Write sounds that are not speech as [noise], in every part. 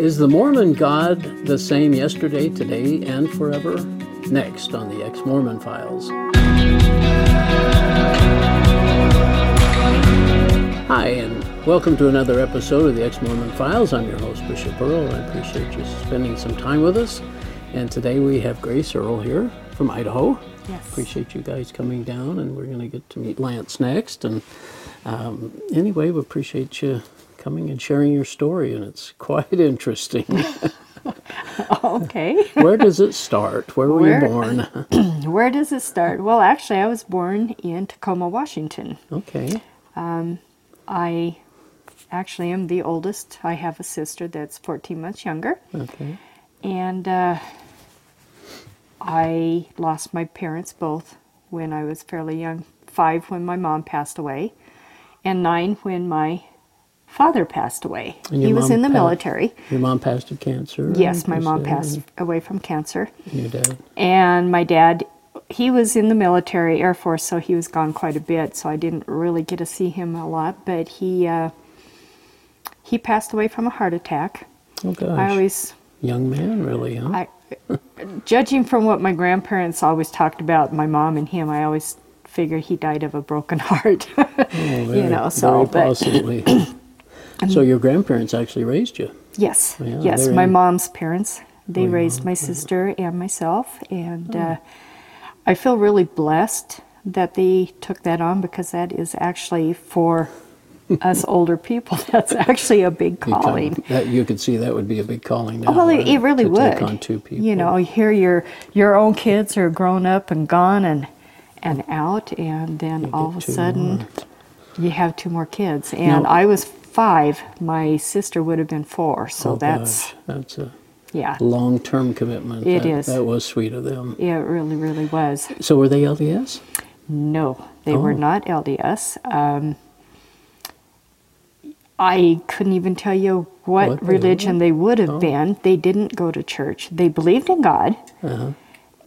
Is the Mormon God the same yesterday, today, and forever? Next on the Ex Mormon Files. Hi, and welcome to another episode of the Ex Mormon Files. I'm your host, Bishop Earl, I appreciate you spending some time with us. And today we have Grace Earl here from Idaho. Yes. Appreciate you guys coming down, and we're going to get to meet Lance next. And um, anyway, we appreciate you coming and sharing your story, and it's [laughs] quite interesting. Okay. [laughs] Where does it start? Where were Where- you born? [clears throat] Where does it start? Well, actually, I was born in Tacoma, Washington. okay. I actually am the oldest. I have a sister that's 14 months younger. Okay. And uh, I lost my parents both when I was fairly young five when my mom passed away, and nine when my father passed away. He was in the military. Your mom passed of cancer. Yes, my mom passed away from cancer. and Your dad. And my dad, he was in the military, Air Force, so he was gone quite a bit. So I didn't really get to see him a lot. But he uh, he passed away from a heart attack. Oh gosh. I always, Young man, really, huh? I, judging from what my grandparents always talked about, my mom and him, I always figured he died of a broken [laughs] heart. oh, very, you know, so, very but- possibly. [clears throat] so your grandparents actually raised you. yes, Yeah, yes, my in- mom's parents. They Oh, raised my sister and myself, and uh, I feel really blessed that they took that on because that is actually for [laughs] us older people. [laughs] That's actually a big You calling. that you could see that would be a big calling now. Oh, well, it, right? it really to would. Take on two people. You know, here your your own kids are grown up and gone and and out, and then You all of a sudden more. you have two more kids. And Now- I was five. My sister would have been four. So oh, that's gosh, that's a yeah. long-term commitment. It that, is. That was sweet of them. Yeah, it really, really was. So were they LDS? No, they were Oh. not LDS. Um, I couldn't even tell you what, What religion were? they would have Oh. been. They didn't go to church. They believed in God. Uh-huh.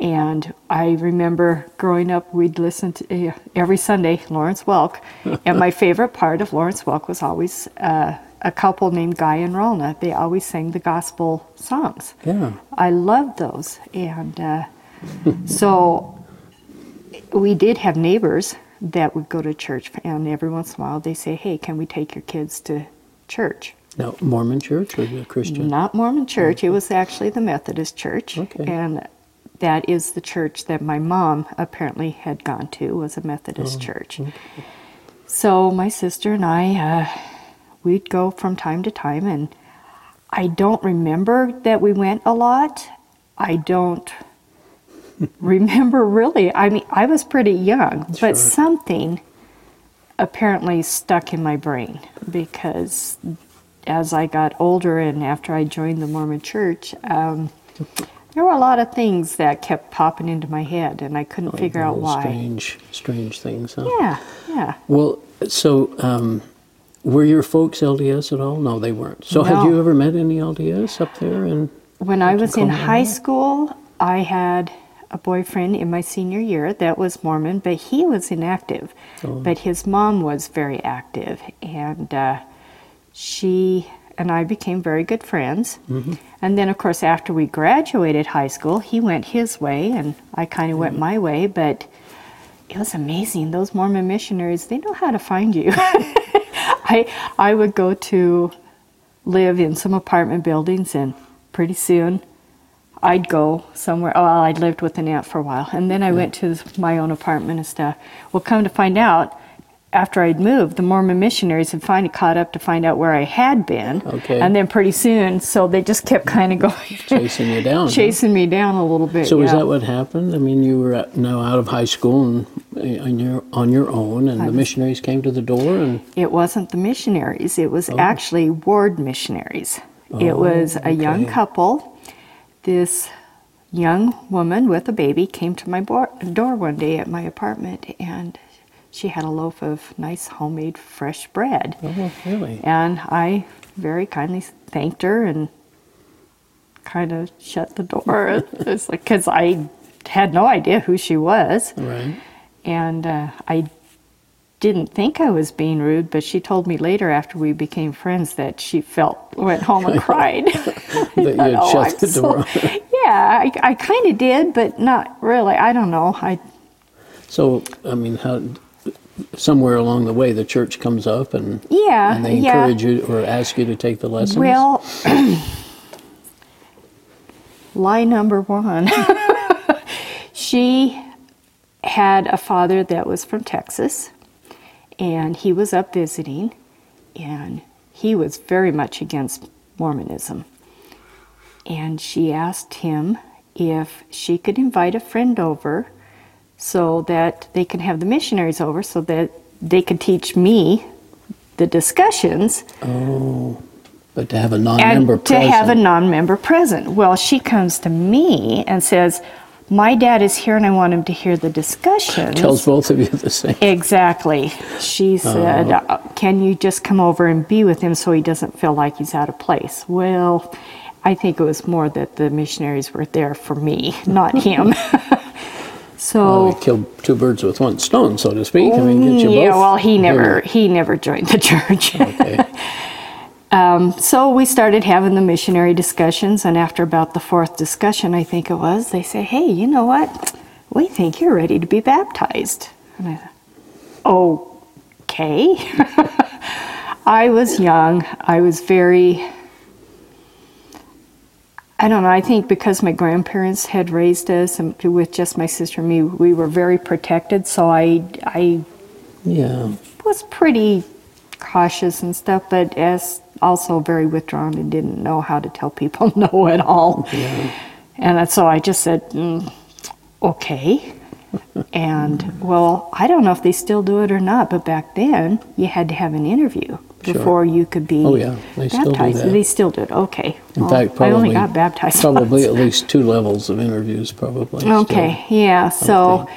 And I remember growing up, we'd listen to uh, every Sunday Lawrence Welk, and my [laughs] favorite part of Lawrence Welk was always uh, a couple named Guy and Ralna. They always sang the gospel songs. Yeah. I loved those, and uh, [laughs] so we did have neighbors that would go to church, and every once in a while they say, "Hey, can we take your kids to church?" Now, Mormon church or Christian? Not Mormon church. It was actually the Methodist church. Okay. And that is the church that my mom apparently had gone to was a Methodist church. So my sister and I, uh, we'd go from time to time, and I don't remember that we went a lot. I don't [laughs] remember really. I mean, I was pretty young, Sure. but something apparently stuck in my brain because as I got older and after I joined the Mormon church, um, [laughs] there were a lot of things that kept popping into my head and I couldn't figure out why. Strange, strange things, huh? Yeah, yeah. Well, so um, were your folks LDS at all? No, they weren't. So had you ever met any LDS up there? And When I was in high school, I had a boyfriend in my senior year that was Mormon, but he was inactive. Oh. But his mom was very active, and uh, she and I became very good friends. Mm-hmm. And then, of course, after we graduated high school, he went his way, and I kind of went my way. But it was amazing. Those Mormon missionaries, they know how to find you. [laughs] I I would go to live in some apartment buildings, and pretty soon I'd go somewhere. Oh, I'd lived with an aunt for a while, and then I went to my own apartment and stuff. Well, come to find out, after I'd moved, the Mormon missionaries had finally caught up to find out where I had been. Okay. And then pretty soon, so they just kept kind of going, [laughs] chasing you down. huh? chasing me down a little bit. So is that what happened? I mean, you were now out of high school and uh, on your on your own, and the missionaries came to the door, and It wasn't the missionaries. It was actually ward missionaries. it Oh, was a young couple. This young woman with a baby came to my bo- door one day at my apartment, and she had a loaf of nice homemade fresh bread. oh, really? And I very kindly thanked her and kind of shut the door. [laughs] it's like because I had no idea who she was Right. and uh, I didn't think I was being rude, but she told me later after we became friends that she felt went home and [laughs] cried. that you had [laughs] Oh, shut I'm the so- door. yeah, I, I kind of did, but not really. I don't know. I So, I mean, how somewhere along the way the church comes up and yeah and they yeah. encourage you or ask you to take the lessons. Well, [clears throat] lie number one. [laughs] she had a father that was from Texas, and he was up visiting, and he was very much against Mormonism. And she asked him if she could invite a friend over so that they could have the missionaries over so that they could teach me the discussions oh, but to have a non-member to have a present. non-member present. Well, she comes to me and says, "My dad is here, and I want him to hear the discussions." tells both of you the same. exactly. She said, uh, "Can you just come over and be with him so he doesn't feel like he's out of place?" Well, I think it was more that the missionaries were there for me, not him. [laughs] so. Well, we killed two birds with one stone, so to speak. I mean, get you mm, yeah, both well, he never he never joined the [laughs] church. Okay. [laughs] Um, so we started having the missionary discussions, and after about the fourth discussion, I think it was, they say, "Hey, you know what? We think you're ready to be baptized." And I thought, "Okay." [laughs] I was young. I was very. I don't know. I think because my grandparents had raised us, and with just my sister and me, we were very protected. So I, I Yeah. was pretty cautious and stuff, but as also very withdrawn and didn't know how to tell people [laughs] no at all. And so I just said, mm, okay. and well, I don't know if they still do it or not, but back then you had to have an interview. Before you could be Oh, yeah, they still do baptized. that. They still do it. Okay. In Well, fact, probably I only got baptized. Probably once. at least two levels of interviews, probably. still. Okay, yeah. So,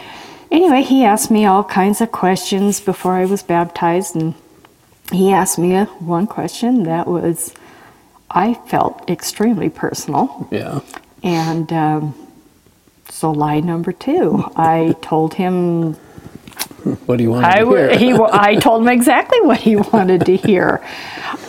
anyway, he asked me all kinds of questions before I was baptized, and he asked me a, one question that was, I felt extremely personal, Yeah. and um, so lie number two, I told him [laughs] What do you want I, to hear? he, I [laughs] told him exactly what he wanted to hear.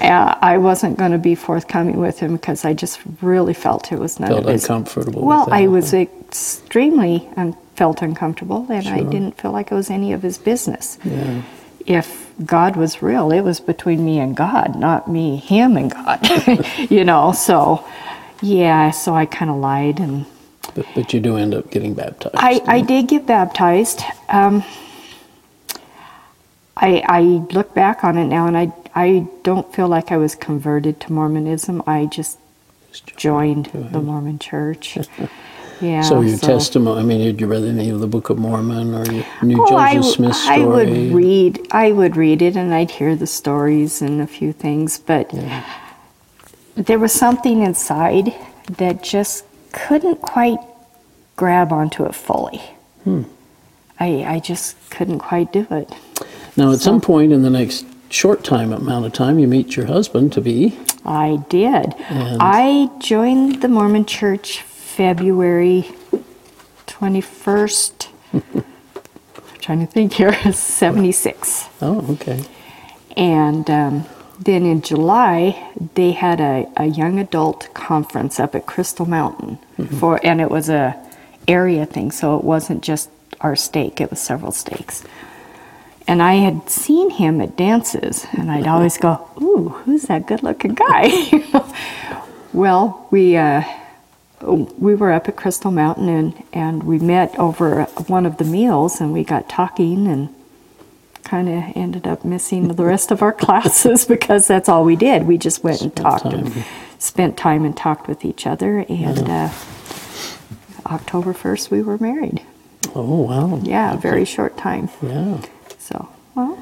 Uh, I wasn't going to be forthcoming with him because I just really felt it was not Felt his. uncomfortable. Well, I was extremely un- felt uncomfortable, and I didn't feel like it was any of his business. Yeah. If God was real, it was between me and God, not me, him, and God. [laughs] you know, so yeah, so I kind of lied and. But, but you do end up getting baptized. I, I did get baptized. Um, I, I look back on it now and I, I don't feel like I was converted to Mormonism. I just joined the Mormon church. [laughs] Yeah. so your testimony, I mean, had you read any of the Book of Mormon or knew Oh, I, Joseph w- Smith's story? I would read. I would read it, and I'd hear the stories and a few things, but there was something inside that just couldn't quite grab onto it fully. Hmm. I, I just couldn't quite do it. Now, at some point in the next short time amount of time, you meet your husband to be. I did. And- I joined the Mormon Church February 21st. I'm [laughs] trying to think here, [laughs] 76. Oh, okay. And um, then in July, they had a, a young adult conference up at Crystal Mountain for, and it was a area thing, so it wasn't just our stake; it was several stakes. And I had seen him at dances, and I'd always go, "Ooh, who's that good-looking guy?" [laughs] well, we. Uh, we were up at Crystal Mountain and, and we met over one of the meals and we got talking and kind of ended up missing the rest of our [laughs] classes because that's all we did. We just went and talked time. and spent time and talked with each other. And uh, October 1st, we were married. Oh, wow. Yeah, a very short time. Yeah. So, well,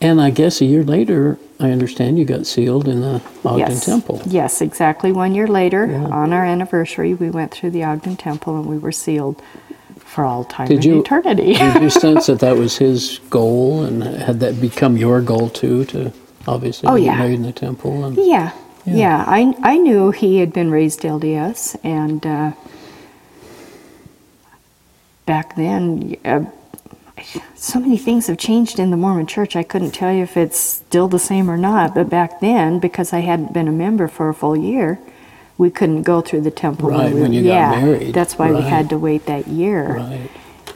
And I guess a year later, I understand you got sealed in the Ogden yes. Temple. Yes, exactly. One year later, Yeah. on our anniversary, we went through the Ogden Temple and we were sealed for all time Did and you- eternity. Did you [laughs] sense that that was his goal, and had that become your goal too? To obviously Oh, yeah. married in the temple, and Yeah, Yeah. yeah. I I knew he had been raised LDS, and uh, back then, uh, so many things have changed in the Mormon church. I couldn't tell you if it's still the same or not. But back then, because I hadn't been a member for a full year, we couldn't go through the temple. Right, we, when you got yeah, married. That's why we had to wait that year. Right.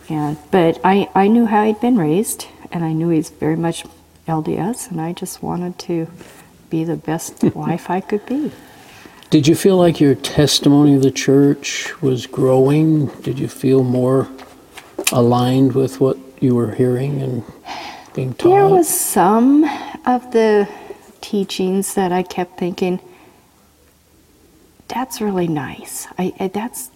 And but I, I knew how he'd been raised, and I knew he's very much LDS, and I just wanted to be the best [laughs] wife I could be. Did you feel like your testimony of the church was growing? Did you feel more aligned with what you were hearing and being taught? There was some of the teachings that I kept thinking, that's really nice. I, I that's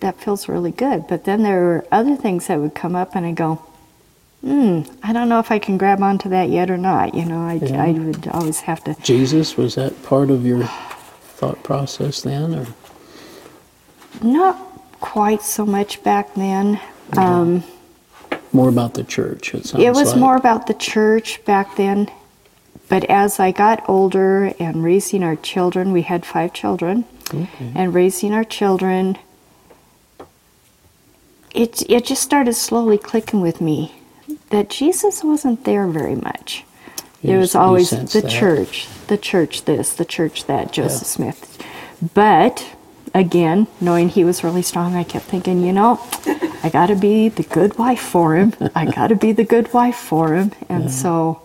that feels really good. But then there were other things that would come up, and I go, hmm, I don't know if I can grab onto that yet or not. You know, I, Yeah. I would always have to. Jesus, was that part of your thought process then? Or? Not quite so much back then. Um, More about the church, it sounds It was like. more about the church back then. But as I got older and raising our children, we had five children, Okay. and raising our children, it, it just started slowly clicking with me that Jesus wasn't there very much. You There was always the that. church, the church this, the church that, Joseph Smith. But again, knowing he was really strong, I kept thinking, you know, I got to be the good wife for him. [laughs] I got to be the good wife for him. And so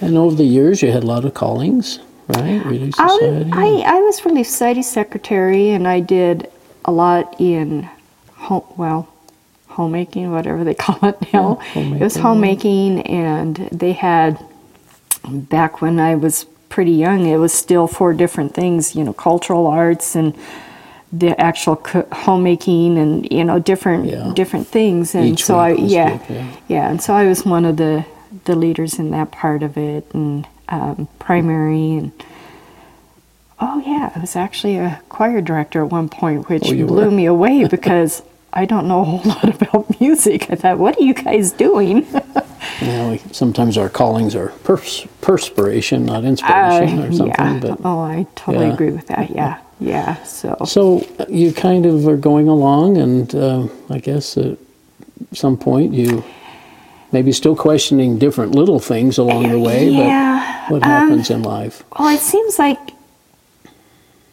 And over the years, you had a lot of callings, right? Relief Society. I, I was Relief Society secretary and I did a lot in home, well, homemaking, whatever they [laughs] call it now. Yeah, it was homemaking and they had, back when I was pretty young, it was still four different things, you know, cultural arts and the actual co- homemaking and, you know, different, Yeah. different things. And Each so I, yeah, different, yeah, and so I was one of the the leaders in that part of it, and um, primary, and oh yeah, I was actually a choir director at one point, which Oh, blew were? me away [laughs] because I don't know a whole lot [laughs] about music. I thought, what are you guys doing? [laughs] Yeah, we, sometimes our callings are pers- perspiration, not inspiration, or something. Uh, yeah. But oh, I totally yeah. agree with that. Yeah, yeah. So so uh, you kind of are going along, and um I guess at some point you maybe still questioning different little things along the way. yeah. But what um, happens in life? Well, it seems like,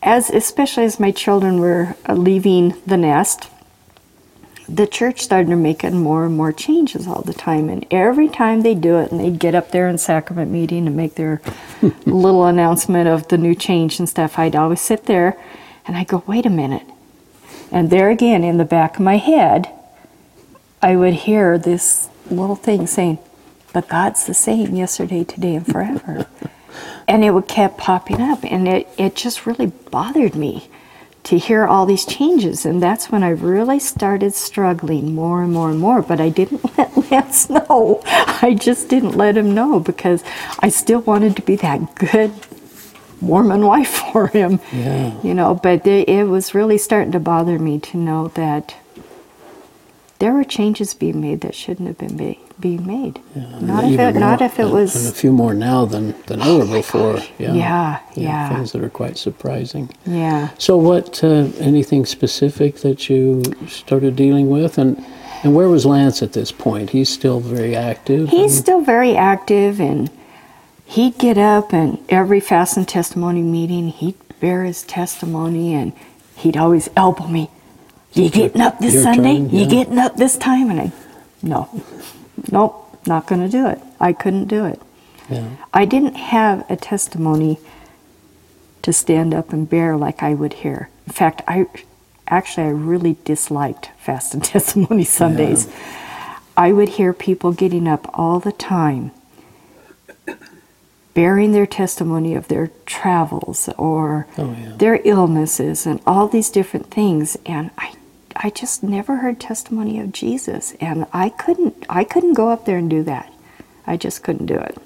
as especially as my children were uh, leaving the nest, the church started making more and more changes all the time. And every time they do it, and they'd get up there in sacrament meeting and make their [laughs] little announcement of the new change and stuff, I'd always sit there and I'd go, wait a minute. And there again, in the back of my head, I would hear this little thing saying, but God's the same yesterday, today, and forever. [laughs] and it would kept popping up and it, it just really bothered me to hear all these changes and that's when i really started struggling more and more and more but i didn't [laughs] let lance know i just didn't let him know because i still wanted to be that good mormon [laughs] wife for him Yeah. you know but it, it was really starting to bother me to know that there were changes being made that shouldn't have been ma- being made not if it not if it was and a few more now than than ever [sighs] before. Yeah. yeah yeah Things that are quite surprising. yeah So, what uh, anything specific that you started dealing with, and and where was Lance at this point? He's still very active. He's still very active, and he'd get up and every fast and testimony meeting, he'd bear his testimony, and he'd always elbow me. You getting up this Sunday? turn, You yeah. getting up this time? And I, no, nope, not going to do it. I couldn't do it. yeah. I didn't have a testimony to stand up and bear like I would hear. In fact, I actually I really disliked fast and [laughs] testimony Sundays. I would hear people getting up all the time bearing their testimony of their travels or Oh, yeah. their illnesses and all these different things and I I just never heard testimony of Jesus and I couldn't I couldn't go up there and do that. I just couldn't do it.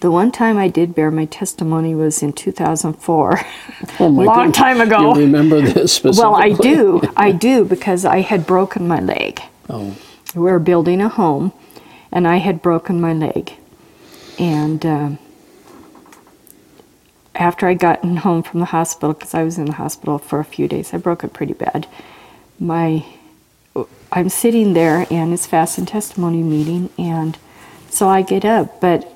The one time I did bear my testimony was in 2004. [laughs] Oh my Long goodness. time ago. You remember this specifically? [laughs] well, I do. I do because I had broken my leg. Oh, We were building a home, and I had broken my leg. And um, after I gotten home from the hospital, because I was in the hospital for a few days, I broke it pretty bad. My I'm sitting there and it's fast and testimony meeting, and so I get up, but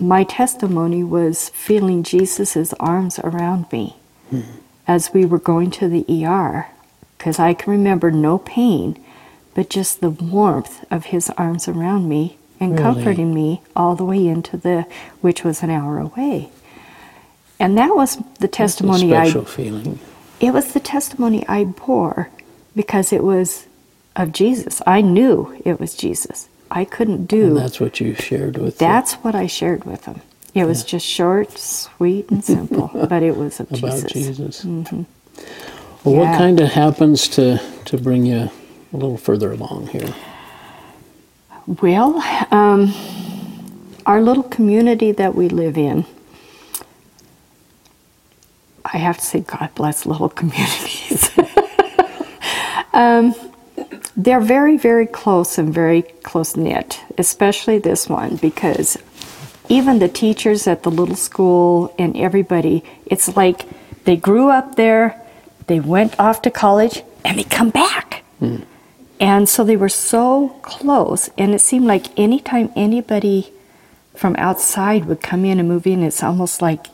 my testimony was feeling Jesus' arms around me as we were going to the ER, because I can remember no pain, but just the warmth of his arms around me and Really? comforting me all the way into the, which was an hour away. And that was the It's a testimony I special feeling. It was the testimony I bore because it was of Jesus. I knew it was Jesus. I couldn't And do that's what you shared with that's what I shared with them. It was just short, sweet, and simple, [laughs] but it was of about Jesus. Mm-hmm. Jesus. Well, what kind of happens to, to bring you a little further along here? Well, um, our little community that we live in, I have to say, God bless little [laughs] communities. um, they're very, very close and very close knit, especially this one, because even the teachers at the little school and everybody, it's like they grew up there, they went off to college, and they come back. And so they were so close, and it seemed like anytime anybody from outside would come in and move in, it's almost like,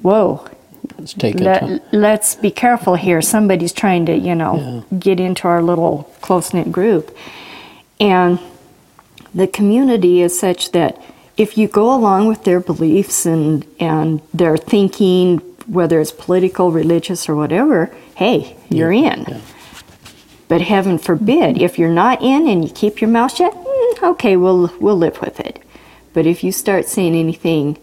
whoa, Let's take let, time. let's be careful here. Somebody's trying to, you know, get into our little close knit group. And the community is such that if you go along with their beliefs and, and their thinking, whether it's political, religious, or whatever, hey, you're in. yeah. But heaven forbid, if you're not in and you keep your mouth shut, mm, okay, we'll we'll live with it. But if you start saying anything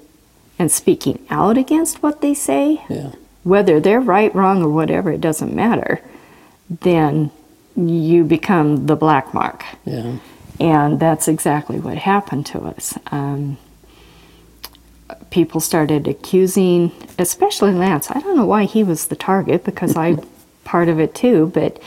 and speaking out against what they say, Yeah. whether they're right, wrong, or whatever, it doesn't matter, then you become the black mark. Yeah. And that's exactly what happened to us. Um, people started accusing, especially Lance. I don't know why he was the target because I'm [laughs] part of it too, but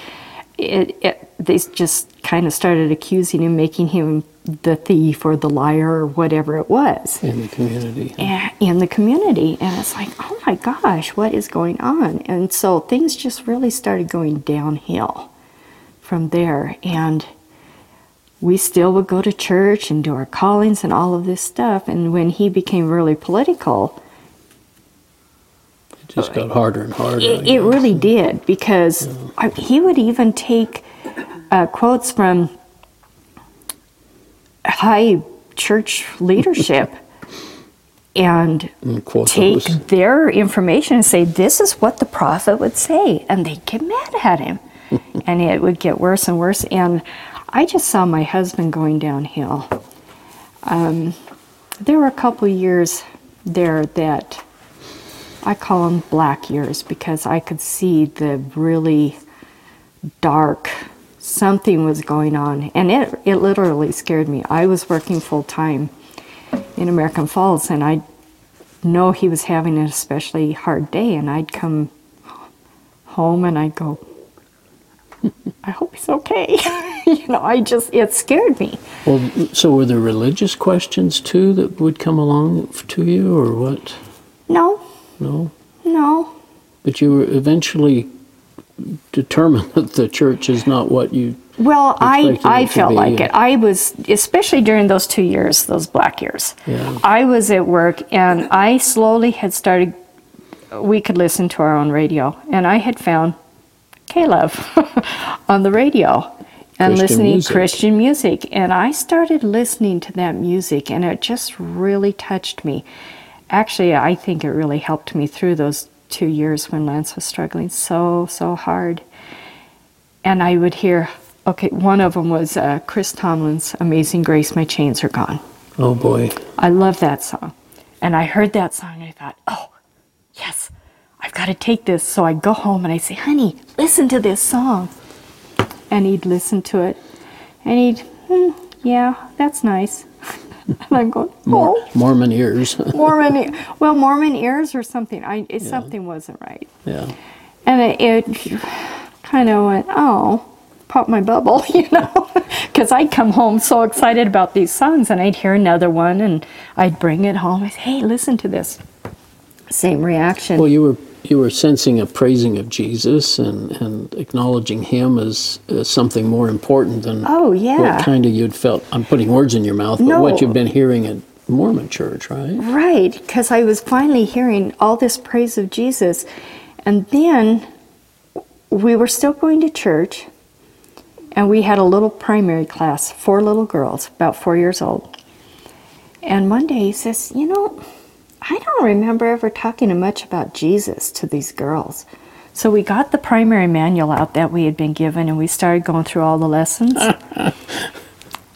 it, it they just kind of started accusing him, making him the thief or the liar or whatever it was In the community. a- in the community. And it's like, oh my gosh, what is going on? And so things just really started going downhill from there. And we still would go to church and do our callings and all of this stuff. And when he became really political, It just got harder and harder. It, it really did because I, he would even take uh, quotes from high church leadership [laughs] and take their information and say, This is what the prophet would say. And they'd get mad at him. [laughs] and it would get worse and worse. And I just saw my husband going downhill. Um, there were a couple years there that I call them black years because I could see the really dark something was going on and it, it literally scared me. I was working full time in american falls and i know he was having an especially hard day and i'd come home and i'd go i hope he's okay. [laughs] You know i just it scared me. Well, so were there religious questions too that would come along to you, or what? no. No, no. But you were eventually determined that the church is not what you. Well, I, I felt be, like it. I was, especially during those two years, those black years. Yeah. I was at work and I slowly had started, we could listen to our own radio. And I had found K-Love [laughs] on the radio and Christian listening music. Christian music. And I started listening to that music and it just really touched me. Actually, I think it really helped me through those two years when Lance was struggling so, so hard and I would hear, okay, one of them was uh, Chris Tomlin's Amazing Grace, My Chains Are Gone. Oh boy, I love that song. And I heard that song and I thought, oh, yes, I've got to take this. So I'd go home and I'd say, honey, listen to this song. And he'd listen to it and he'd, hmm, yeah, that's nice. [laughs] and I'm going, Mor- oh, Mormon ears. [laughs] Mormon, well, Mormon ears or something. I, it, Something wasn't right. yeah. And it, it kind of went, oh, pop my bubble, [laughs] you know? Because I'd come home so excited about these songs and I'd hear another one and I'd bring it home. I'd say, hey, listen to this. Same reaction. Well, you were you were sensing a praising of Jesus and, and acknowledging Him as, as something more important than Oh, yeah. what kind of you'd felt. I'm putting words in your mouth, but No. what you've been hearing at Mormon Church, right? Right, because I was finally hearing all this praise of Jesus. And then we were still going to church, and we had a little primary class, four little girls, about four years old. And one day he says, You know, I don't remember ever talking much about Jesus to these girls. So we got the primary manual out that we had been given, and we started going through all the lessons. [laughs] and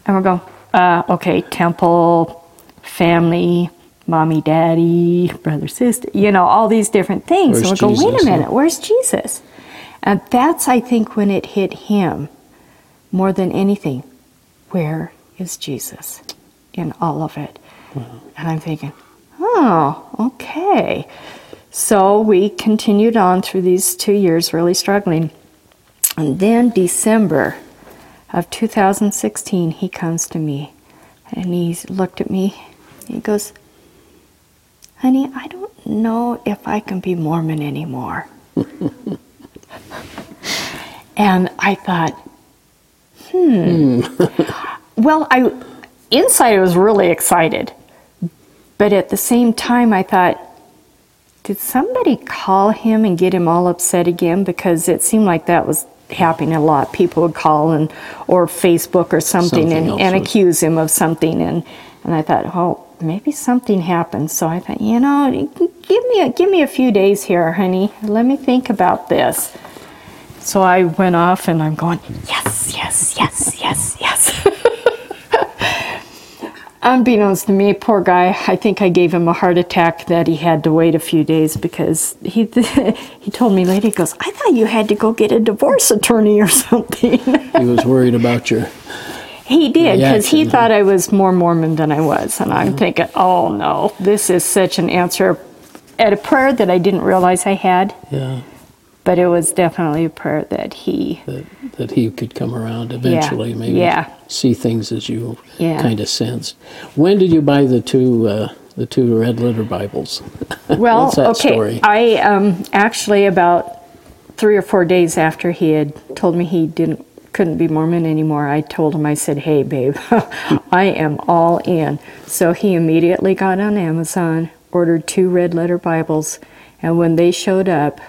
we're going, uh, okay, temple, family, mommy, daddy, brother, sister, you know, all these different things. Where's and we go, wait a minute, where's Jesus? And that's, I think, when it hit him more than anything. Where is Jesus in all of it? And I'm thinking, oh, okay. So we continued on through these two years, really struggling. And then December of 2016, he comes to me and he looked at me. He goes, Honey, I don't know if I can be Mormon anymore. [laughs] and I thought, hmm. [laughs] well, I inside I was really excited. But at the same time I thought, did somebody call him and get him all upset again? Because it seemed like that was happening a lot. People would call and or Facebook or something, Something and, and accuse him of something and and I thought, oh, maybe something happened. So I thought, you know, give me a give me a few days here, honey. Let me think about this. So I went off and I'm going, yes, yes, yes, yes, yes. [laughs] Unbeknownst to me, poor guy, I think I gave him a heart attack that he had to wait a few days because he [laughs] he told me later, he goes, I thought you had to go get a divorce attorney or something. [laughs] He was worried about your. he did because he thought I was more Mormon than I was. And I'm thinking, oh no, this is such an answer at a prayer that I didn't realize I had, Yeah, but it was definitely a prayer that he that, that he could come around eventually, maybe yeah. See things as you Yeah. kind of sense. When did you buy the two uh, the two red letter Bibles? [laughs] Well, okay. story? I um, actually about three or four days after he had told me he didn't couldn't be Mormon anymore, I told him I said, "Hey, babe, [laughs] I am all in." So he immediately got on Amazon, ordered two red letter Bibles, and when they showed up,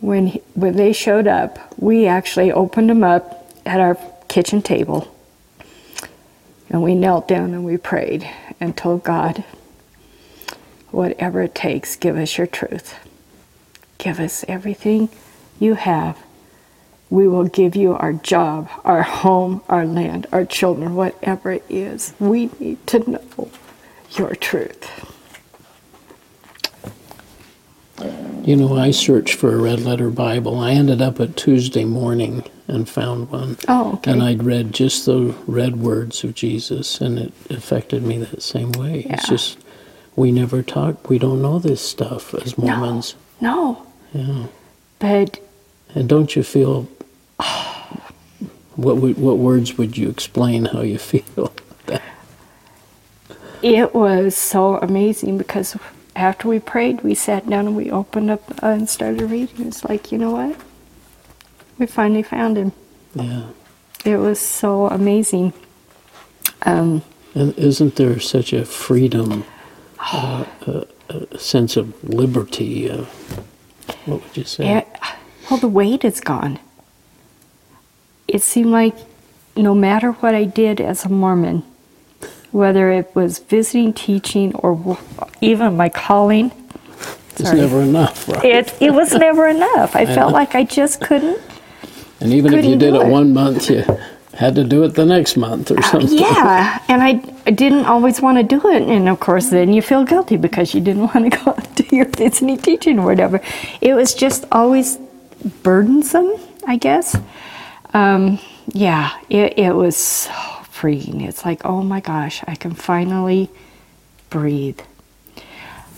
when he, when they showed up, we actually opened them up at our kitchen table. And we knelt down and we prayed and told God, whatever it takes, give us your truth. Give us everything you have. We will give you our job, our home, our land, our children, whatever it is. We need to know your truth. You know, I searched for a red letter Bible. I ended up at Tuesday morning and found one. Oh, okay. And I'd read just the red words of Jesus, and it affected me that same way. Yeah. It's just, we never talk, we don't know this stuff as Mormons. No, no. Yeah. but And don't you feel, what, would, what words would you explain how you [laughs] feel? It was so amazing because after we prayed, we sat down and we opened up uh, and started reading. It's like, you know what? We finally found him. yeah. It was so amazing. Um, And isn't there such a freedom, uh, a, a sense of liberty? Uh, what would you say? it, well, the weight is gone. It seemed like no matter what I did as a Mormon, whether it was visiting, teaching, or even my calling, it's sorry. never enough, right? it, it was never enough. I [laughs] felt know. like I just couldn't. and even if you did it it. one month, you had to do it the next month or something. Yeah, [laughs] and I, I didn't always want to do it, and of course, then you feel guilty because you didn't [laughs] want to go do your visiting teaching or whatever. It was just always burdensome, I guess. Um, yeah, it, it was so freeing. It's like, oh my gosh, I can finally breathe.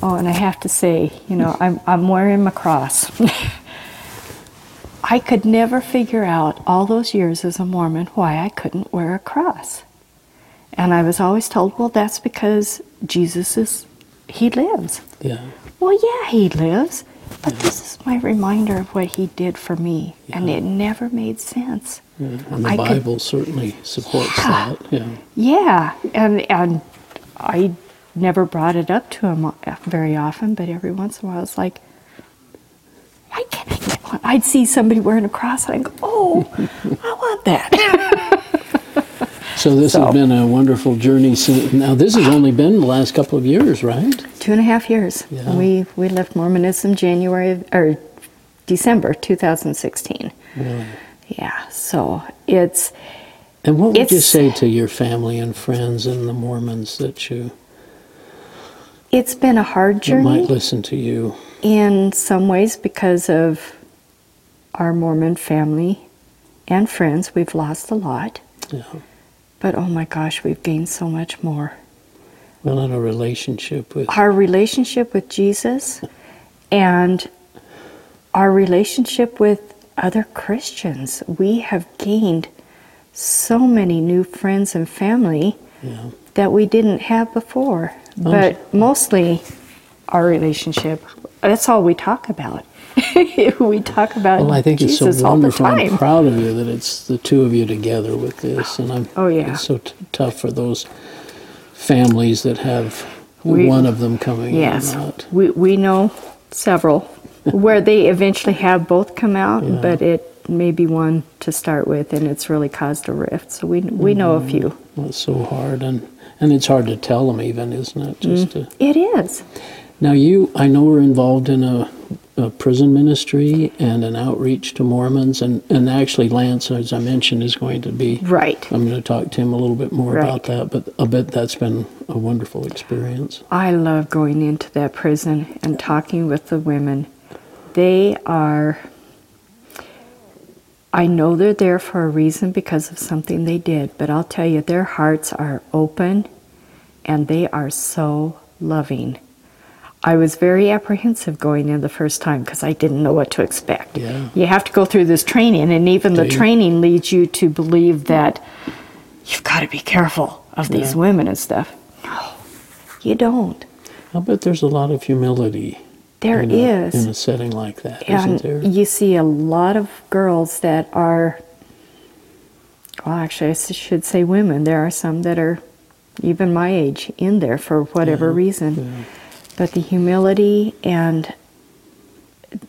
Oh, and I have to say, you know, I'm, I'm wearing my cross. [laughs] I could never figure out all those years as a Mormon why I couldn't wear a cross. And I was always told, well, that's because Jesus is, he lives. Yeah. Well, yeah, he lives, but this is my reminder of what he did for me, and it never made sense. Yeah. And the I could- Bible certainly supports Yeah. that. Yeah. Yeah, and and I never brought it up to him uh, very often, but every once in a while, it's like, why can't I get one? I'd see somebody wearing a cross, and I go, oh, I want that. [laughs] So this So- has been a wonderful journey. Since, now this has only been the last couple of years, right? Two and a half years. Yeah. We we left Mormonism January or December 2016. Really. Yeah, so it's And what would you say to your family and friends and the Mormons that you it's been a hard journey. might listen to you? in some ways because of our Mormon family and friends. We've lost a lot, Yeah. but oh my gosh, we've gained so much more. Well, in a relationship with Our relationship with Jesus [laughs] and our relationship with other Christians. We have gained so many new friends and family yeah. that we didn't have before. Oh, but mostly our relationship. That's all we talk about. [laughs] we talk about Well, I think Jesus it's so all the wonderful. I'm proud of you that it's the two of you together with this, and I'm. Oh, yeah. It's so t- tough for those families that have We- one of them coming Yes, out. we we know several where they eventually have both come out, Yeah. but it may be one to start with, and it's really caused a rift. So we we know Mm-hmm. a few. Well, it's so hard, and and it's hard to tell them even, isn't it? Just Mm. to It is. Now, you, I know, were involved in a, a prison ministry and an outreach to Mormons, and, and actually, Lance, as I mentioned, is going to be. Right. I'm going to talk to him a little bit more Right. about that, but I bet that's been a wonderful experience. I love going into that prison and talking with the women. They are, I know they're there for a reason because of something they did, but I'll tell you, their hearts are open and they are so loving. I was very apprehensive going in the first time because I didn't know what to expect. Yeah. You have to go through this training, and even the you? training leads you to believe that you've got to be careful of these Yeah. women and stuff. No, you don't. I bet there's a lot of humility. There in a, is. in a setting like that, and not there? you see a lot of girls that are, well, actually, I should say women. There are some that are even my age in there for whatever Yeah, reason. yeah. But the humility and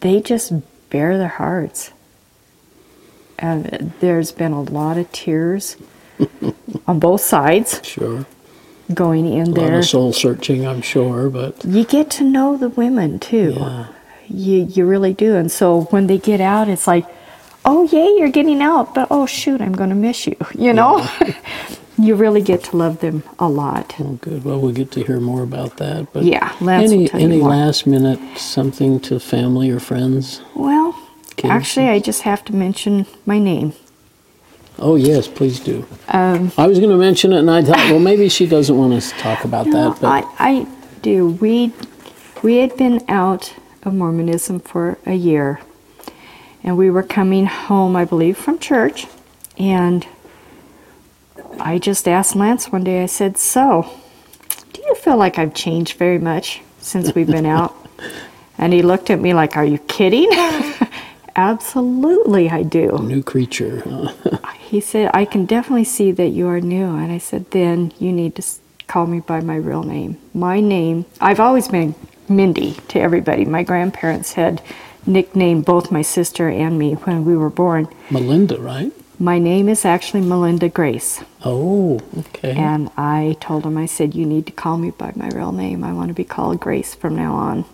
they just bare their hearts. And there's been a lot of tears [laughs] on both sides Sure. Going in there. A lot of soul searching, I'm sure, but You get to know the women too. Yeah. You you really do. And so when they get out, it's like, oh yay, you're getting out, but oh shoot, I'm going to miss you. [laughs] You know, [laughs] you really get to love them a lot. oh, good. Well, we'll get to hear more about that. But Yeah, any any last minute something to family or friends? Well, actually, I just have to mention my name. Oh yes, please do. Um, I was going to mention it, and I thought, well, maybe she doesn't want us to talk about no, that. But I I do. We we had been out of Mormonism for a year, and we were coming home, I believe, from church, and I just asked Lance one day. I said, "So, do you feel like I've changed very much since we've been out?" [laughs] And he looked at me like, "Are you kidding?" [laughs] Absolutely, I do. new creature. huh? He said, I can definitely see that you are new. And I said, then you need to call me by my real name. My name, I've always been Mindy to everybody. My grandparents had nicknamed both my sister and me when we were born. Melinda, right? My name is actually Melinda Grace. Oh, okay. And I told him, I said, you need to call me by my real name. I want to be called Grace from now on.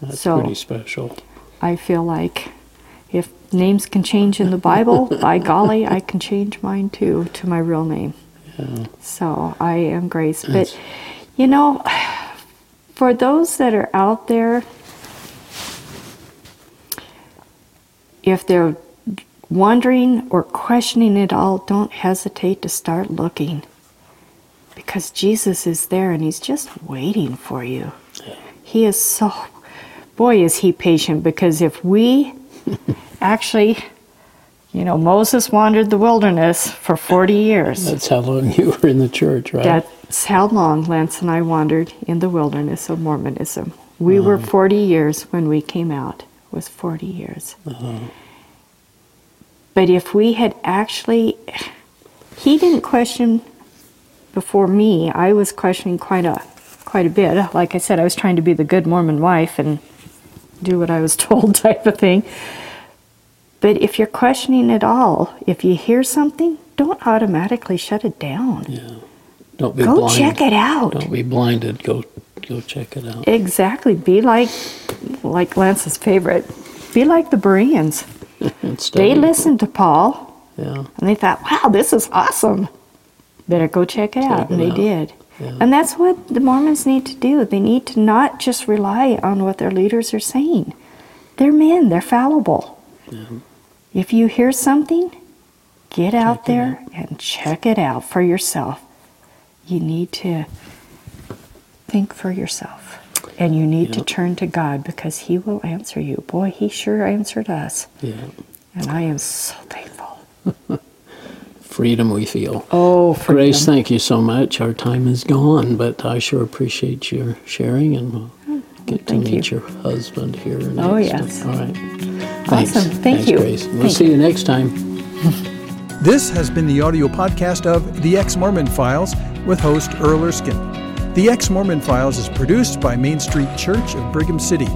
That's so- pretty special. I feel like names can change in the Bible, by golly, I can change mine too to my real name. Yeah. So I am Grace. But, That's- you know, for those that are out there, if they're wondering or questioning it all, don't hesitate to start looking. Because Jesus is there and He's just waiting for you. He is so, boy, is He patient. Because if we [laughs] actually, you know, Moses wandered the wilderness for 40 years. That's how long you were in the church, right? That's how long Lance and I wandered in the wilderness of Mormonism. We were uh-huh. 40 years when we came out. It was 40 years. Uh-huh. But if we had actually, he didn't question before me. I was questioning quite a quite a bit. Like I said, I was trying to be the good Mormon wife and do what I was [laughs] told, type of thing. But if you're questioning at all, if you hear something, don't automatically shut it down. Yeah. Don't be Go blind. check it out. Don't be blinded. Go go check it out. Exactly. Be like like Lance's favorite. Be like the Bereans. [laughs] They listened to Paul Yeah. and they thought, "Wow, this is awesome. Better go check it out." it and they out. did. Yeah. And that's what the Mormons need to do. They need to not just rely on what their leaders are saying. They're men. They're fallible. If you hear something, get out there and check it out for yourself. You need to think for yourself. And you need to turn to God because He will answer you. Boy, He sure answered us. Yeah. And I am so thankful. [laughs] Freedom we feel. Oh, Grace, thank you so much. Our time is gone, but I sure appreciate your sharing, and we'll mm, get to meet you. your husband here. Oh, next. Oh, yes. All right. Thanks. Awesome. Thank Thanks, you. Grace. We'll Thank see you next time. [laughs] This has been the audio podcast of The Ex Mormon Files with host Earl Erskine. The Ex Mormon Files is produced by Main Street Church of Brigham City.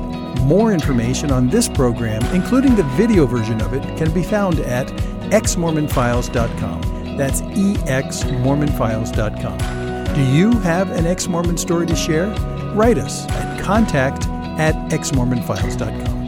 More information on this program, including the video version of it, can be found at exmormonfiles.com. That's exmormonfiles.com. Do you have an ex Mormon story to share? Write us at contact at exmormonfiles.com.